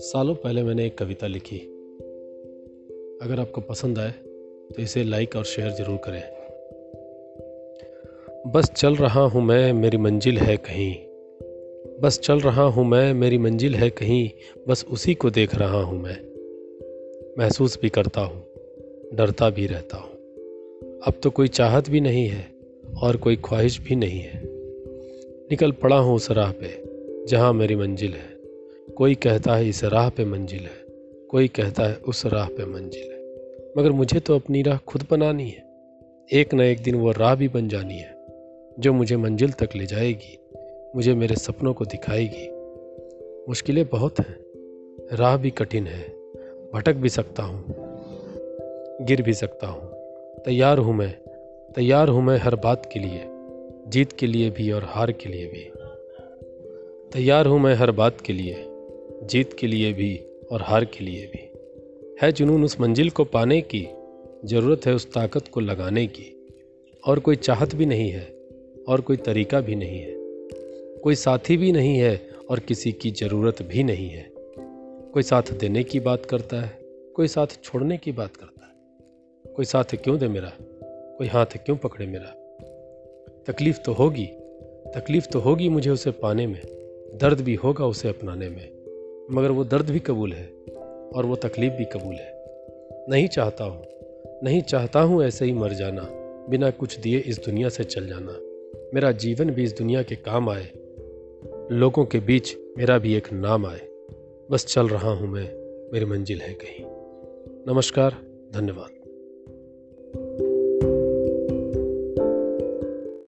सालों पहले मैंने एक कविता लिखी। अगर आपको पसंद आए तो इसे लाइक और शेयर ज़रूर करें। बस चल रहा हूँ मैं, मेरी मंजिल है कहीं। बस चल रहा हूँ मैं, मेरी मंजिल है कहीं। बस उसी को देख रहा हूँ मैं। महसूस भी करता हूँ, डरता भी रहता हूँ। अब तो कोई चाहत भी नहीं है, और कोई ख्वाहिश भी नहीं है। निकल पड़ा हूँ उस राह पे, जहाँ मेरी मंजिल है। कोई कहता है इस राह पे मंजिल है, कोई कहता है उस राह पे मंजिल है। मगर मुझे तो अपनी राह खुद बनानी है। एक न एक दिन वो राह भी बन जानी है, जो मुझे मंजिल तक ले जाएगी, मुझे मेरे सपनों को दिखाएगी। मुश्किलें बहुत हैं, राह भी कठिन है, भटक भी सकता हूँ, गिर भी सकता हूँ। तैयार हूँ मैं, तैयार हूँ मैं हर बात के लिए। जीत के लिए भी और हार के लिए भी। तैयार हूँ मैं हर बात के लिए, जीत के लिए भी और हार के लिए भी। है जुनून उस मंजिल को पाने की, ज़रूरत है उस ताकत को लगाने की। और कोई चाहत भी नहीं है, और कोई तरीका भी नहीं है। कोई साथी भी नहीं है, और किसी की ज़रूरत भी नहीं है। कोई साथ देने की बात करता है, कोई साथ छोड़ने की बात करता है। कोई साथ क्यों दे मेरा, कोई हाथ क्यों पकड़े मेरा। तकलीफ़ तो होगी, तकलीफ़ तो होगी मुझे उसे पाने में, दर्द भी होगा उसे अपनाने में, मगर वो दर्द भी कबूल है और वो तकलीफ़ भी कबूल है। नहीं चाहता हूँ, नहीं चाहता हूँ ऐसे ही मर जाना, बिना कुछ दिए इस दुनिया से चल जाना। मेरा जीवन भी इस दुनिया के काम आए, लोगों के बीच मेरा भी एक नाम आए। बस चल रहा हूँ मैं, मेरी मंजिल है कहीं। नमस्कार, धन्यवाद।